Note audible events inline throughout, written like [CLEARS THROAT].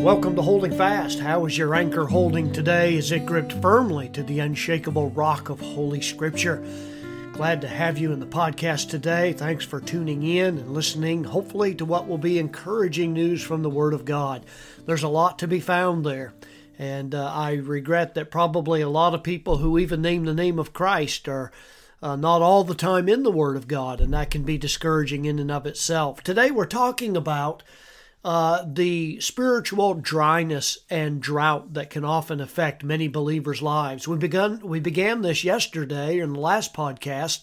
welcome to Holding Fast. How is your anchor holding today? Is it gripped firmly to the unshakable rock of Holy Scripture? Glad to have you in the podcast today. Thanks for tuning in and listening, hopefully, to what will be encouraging news from the Word of God. There's a lot to be found there. And uh, I regret that probably a lot of people who even name the name of Christ are uh, not all the time in the Word of God, and that can be discouraging in and of itself. Today we're talking about uh, the spiritual dryness and drought that can often affect many believers' lives. We begun we began this yesterday in the last podcast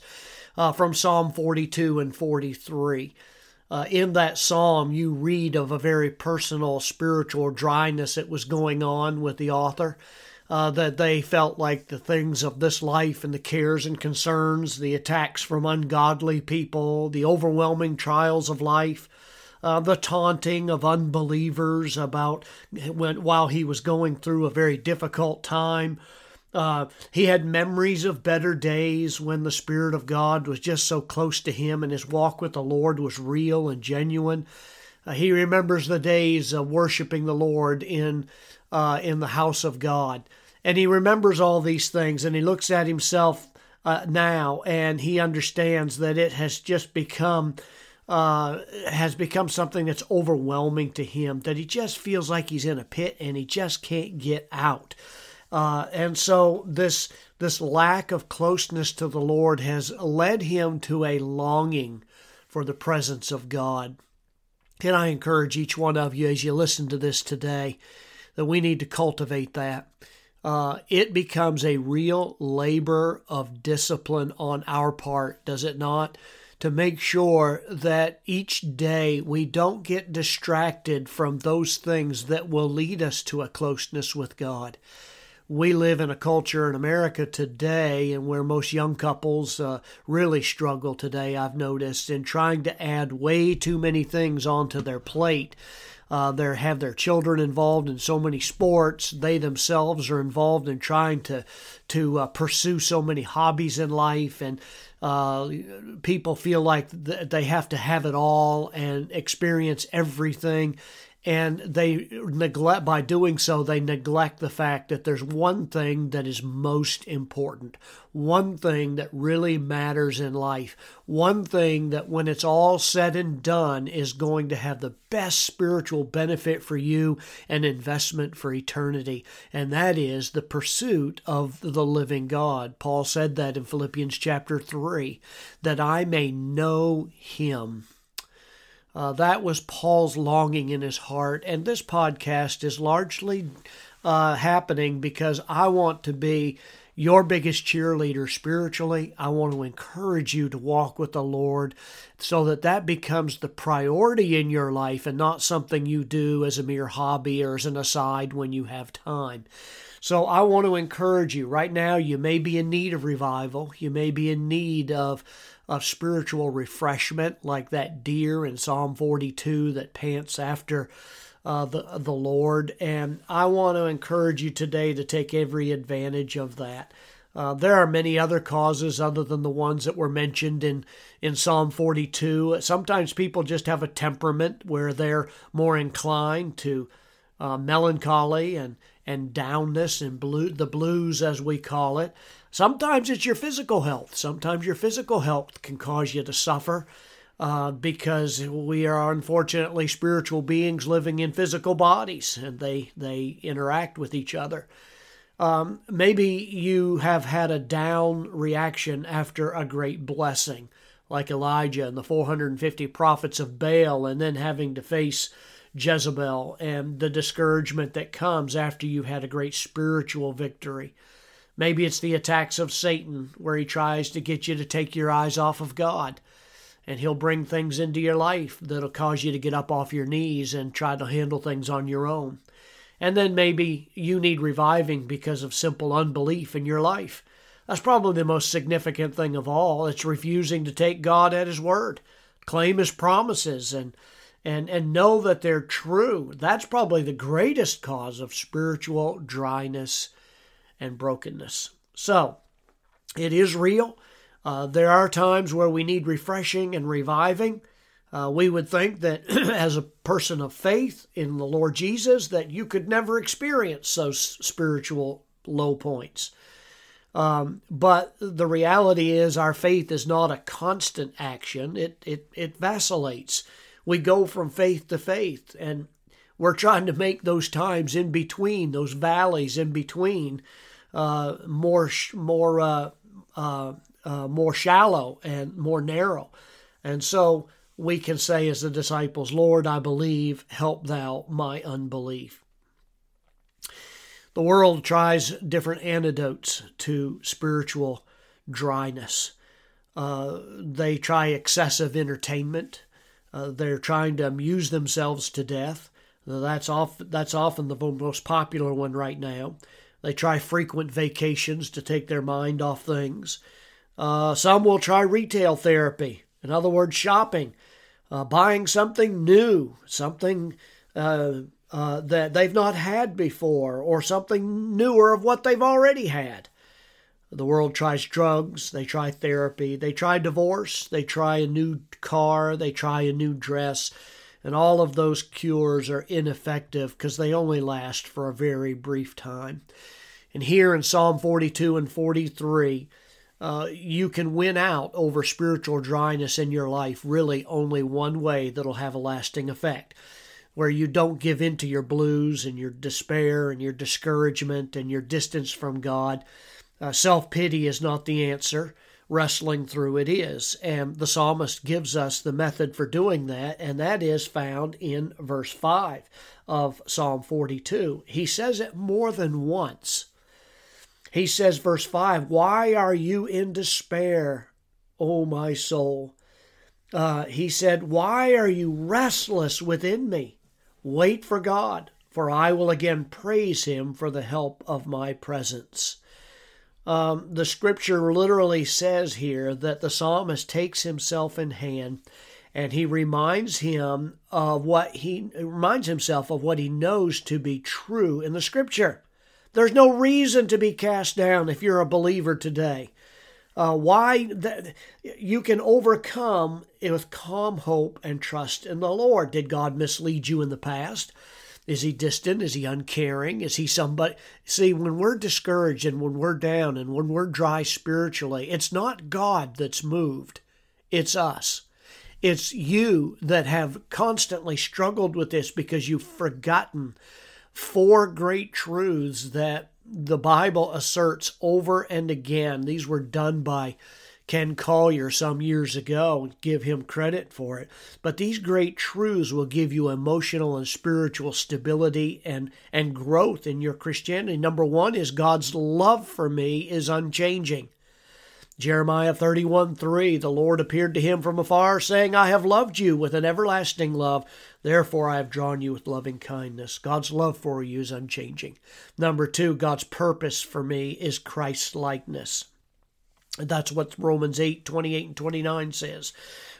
uh, from Psalm 42 and 43. Uh, in that psalm, you read of a very personal spiritual dryness that was going on with the author. Uh, that they felt like the things of this life and the cares and concerns, the attacks from ungodly people, the overwhelming trials of life, uh, the taunting of unbelievers about when while he was going through a very difficult time. Uh, he had memories of better days when the Spirit of God was just so close to him and his walk with the Lord was real and genuine. Uh, he remembers the days of worshiping the Lord in uh, in the house of God, and he remembers all these things, and he looks at himself uh, now, and he understands that it has just become uh, has become something that's overwhelming to him, that he just feels like he's in a pit and he just can't get out. Uh, and so this this lack of closeness to the Lord has led him to a longing for the presence of God. And I encourage each one of you as you listen to this today that we need to cultivate that. Uh, it becomes a real labor of discipline on our part, does it not? To make sure that each day we don't get distracted from those things that will lead us to a closeness with God. We live in a culture in America today, and where most young couples uh, really struggle today, I've noticed, in trying to add way too many things onto their plate. Uh, they have their children involved in so many sports. They themselves are involved in trying to to uh, pursue so many hobbies in life, and uh, people feel like th- they have to have it all and experience everything and they neglect by doing so they neglect the fact that there's one thing that is most important one thing that really matters in life one thing that when it's all said and done is going to have the best spiritual benefit for you and investment for eternity and that is the pursuit of the living God. Paul said that in Philippians chapter 3 that I may know him uh, that was Paul's longing in his heart. And this podcast is largely uh, happening because I want to be your biggest cheerleader spiritually. I want to encourage you to walk with the Lord so that that becomes the priority in your life and not something you do as a mere hobby or as an aside when you have time. So I want to encourage you right now. You may be in need of revival. You may be in need of of spiritual refreshment, like that deer in Psalm 42 that pants after uh, the the Lord. And I want to encourage you today to take every advantage of that. Uh, there are many other causes other than the ones that were mentioned in, in Psalm 42. Sometimes people just have a temperament where they're more inclined to uh, melancholy and, and downness and blue, the blues, as we call it. Sometimes it's your physical health. Sometimes your physical health can cause you to suffer uh, because we are unfortunately spiritual beings living in physical bodies and they, they interact with each other. Um, maybe you have had a down reaction after a great blessing, like Elijah and the 450 prophets of Baal, and then having to face Jezebel and the discouragement that comes after you've had a great spiritual victory. Maybe it's the attacks of Satan, where he tries to get you to take your eyes off of God. And he'll bring things into your life that'll cause you to get up off your knees and try to handle things on your own. And then maybe you need reviving because of simple unbelief in your life. That's probably the most significant thing of all. It's refusing to take God at His word, claim His promises, and and and know that they're true. That's probably the greatest cause of spiritual dryness and brokenness. So, it is real. Uh, there are times where we need refreshing and reviving. Uh, we would think that [CLEARS THROAT] as a person of faith in the Lord Jesus, that you could never experience those spiritual low points. Um, but the reality is, our faith is not a constant action. It it it vacillates. We go from faith to faith, and we're trying to make those times in between, those valleys in between, uh, more more uh, uh, uh, more shallow and more narrow. And so we can say, as the disciples, Lord, I believe, help thou my unbelief. The world tries different antidotes to spiritual dryness. Uh, they try excessive entertainment. Uh, they're trying to amuse themselves to death. That's off. That's often the most popular one right now. They try frequent vacations to take their mind off things. Uh, some will try retail therapy, in other words, shopping, uh, buying something new, something uh, uh, that they've not had before, or something newer of what they've already had. The world tries drugs, they try therapy, they try divorce, they try a new car, they try a new dress, and all of those cures are ineffective because they only last for a very brief time. And here in Psalm 42 and 43, uh, you can win out over spiritual dryness in your life really only one way that'll have a lasting effect where you don't give in to your blues and your despair and your discouragement and your distance from God. Uh, Self pity is not the answer. Wrestling through it is. And the psalmist gives us the method for doing that, and that is found in verse 5 of Psalm 42. He says it more than once. He says, verse 5, Why are you in despair, O my soul? Uh, he said, Why are you restless within me? Wait for God, for I will again praise him for the help of my presence. Um, the scripture literally says here that the psalmist takes himself in hand and he reminds him of what he reminds himself of what he knows to be true in the scripture. There's no reason to be cast down if you're a believer today. Uh, why that you can overcome with calm hope and trust in the Lord. Did God mislead you in the past? Is he distant? Is he uncaring? Is he somebody? See, when we're discouraged and when we're down and when we're dry spiritually, it's not God that's moved, it's us. It's you that have constantly struggled with this because you've forgotten four great truths that the Bible asserts over and again. These were done by Ken Collier some years ago. Give him credit for it. But these great truths will give you emotional and spiritual stability and, and growth in your Christianity. Number one is God's love for me is unchanging. Jeremiah 31 3 The Lord appeared to him from afar, saying, I have loved you with an everlasting love. Therefore I have drawn you with loving kindness. God's love for you is unchanging. Number two, God's purpose for me is Christ's likeness. That's what Romans 8 28 and 29 says.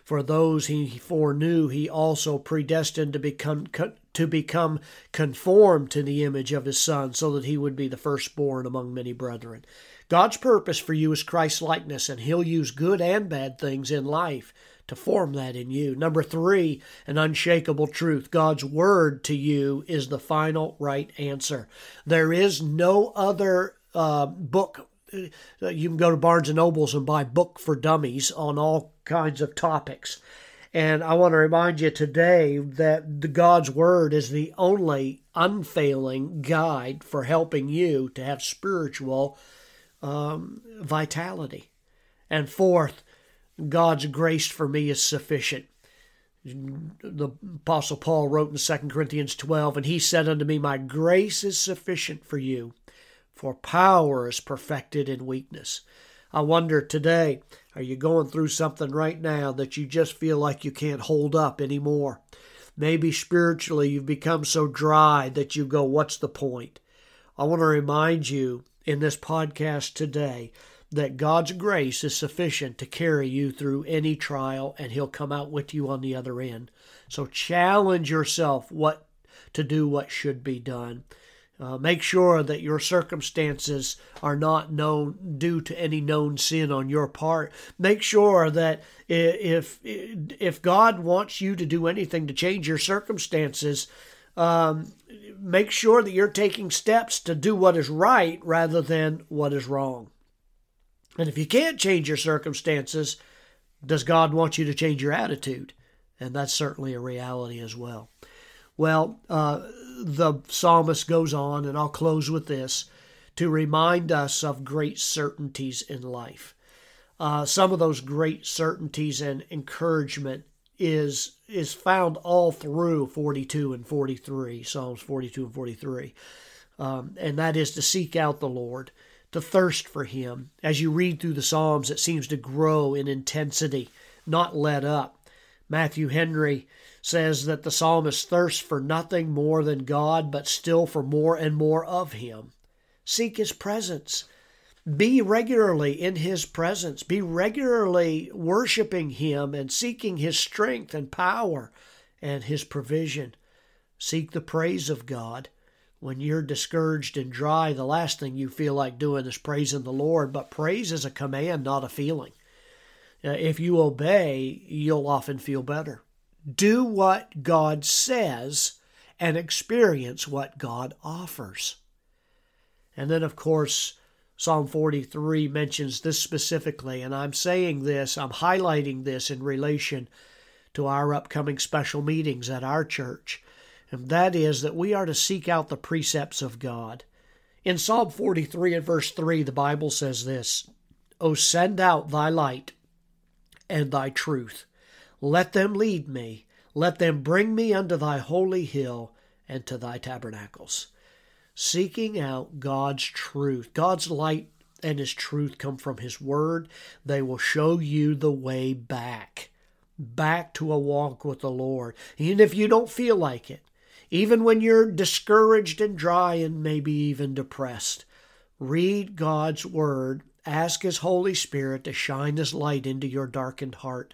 For those he foreknew, he also predestined to become to become conformed to the image of his Son, so that he would be the firstborn among many brethren. God's purpose for you is Christ likeness, and He'll use good and bad things in life to form that in you. Number three, an unshakable truth. God's word to you is the final right answer. There is no other uh, book. Uh, you can go to Barnes and Nobles and buy book for dummies on all kinds of topics. And I want to remind you today that the God's Word is the only unfailing guide for helping you to have spiritual um, vitality. And fourth, God's grace for me is sufficient. The Apostle Paul wrote in 2 Corinthians 12, and he said unto me, My grace is sufficient for you, for power is perfected in weakness. I wonder today, are you going through something right now that you just feel like you can't hold up anymore? Maybe spiritually you've become so dry that you go, What's the point? I want to remind you in this podcast today that God's grace is sufficient to carry you through any trial and he'll come out with you on the other end. So challenge yourself what to do what should be done. Uh, make sure that your circumstances are not known due to any known sin on your part. Make sure that if if God wants you to do anything to change your circumstances, um, make sure that you're taking steps to do what is right rather than what is wrong. And if you can't change your circumstances, does God want you to change your attitude? And that's certainly a reality as well. Well, uh, the psalmist goes on, and I'll close with this to remind us of great certainties in life. Uh, some of those great certainties and encouragement is is found all through 42 and 43 psalms 42 and 43 um, and that is to seek out the lord to thirst for him. As you read through the psalms it seems to grow in intensity not let up matthew henry says that the psalmist thirsts for nothing more than god but still for more and more of him seek his presence be regularly in His presence. Be regularly worshiping Him and seeking His strength and power and His provision. Seek the praise of God. When you're discouraged and dry, the last thing you feel like doing is praising the Lord, but praise is a command, not a feeling. Uh, if you obey, you'll often feel better. Do what God says and experience what God offers. And then, of course, Psalm 43 mentions this specifically, and I'm saying this, I'm highlighting this in relation to our upcoming special meetings at our church, and that is that we are to seek out the precepts of God. In Psalm 43 and verse 3, the Bible says this O send out thy light and thy truth. Let them lead me. Let them bring me unto thy holy hill and to thy tabernacles seeking out God's truth. God's light and His truth come from His Word. They will show you the way back, back to a walk with the Lord. Even if you don't feel like it, even when you're discouraged and dry and maybe even depressed, read God's Word. Ask His Holy Spirit to shine His light into your darkened heart.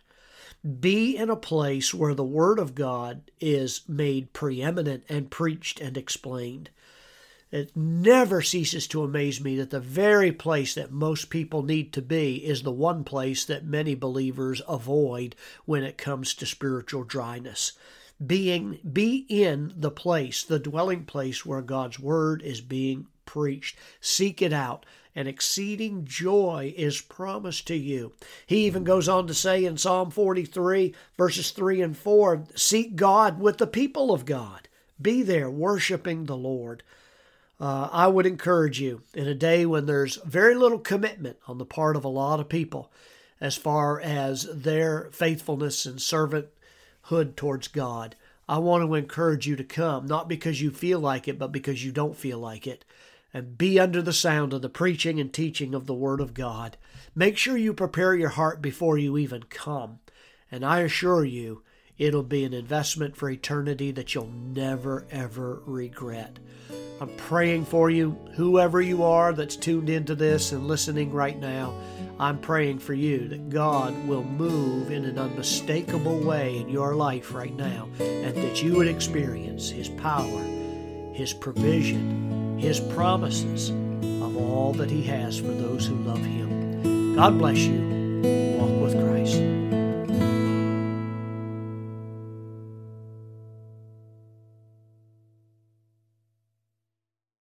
Be in a place where the Word of God is made preeminent and preached and explained. It never ceases to amaze me that the very place that most people need to be is the one place that many believers avoid when it comes to spiritual dryness. Being be in the place, the dwelling place where God's word is being preached. Seek it out. and exceeding joy is promised to you. He even goes on to say in Psalm 43, verses 3 and 4 Seek God with the people of God. Be there worshiping the Lord uh, I would encourage you in a day when there's very little commitment on the part of a lot of people as far as their faithfulness and servanthood towards God. I want to encourage you to come, not because you feel like it, but because you don't feel like it. And be under the sound of the preaching and teaching of the Word of God. Make sure you prepare your heart before you even come. And I assure you, it'll be an investment for eternity that you'll never, ever regret. I'm praying for you, whoever you are that's tuned into this and listening right now. I'm praying for you that God will move in an unmistakable way in your life right now and that you would experience His power, His provision, His promises of all that He has for those who love Him. God bless you.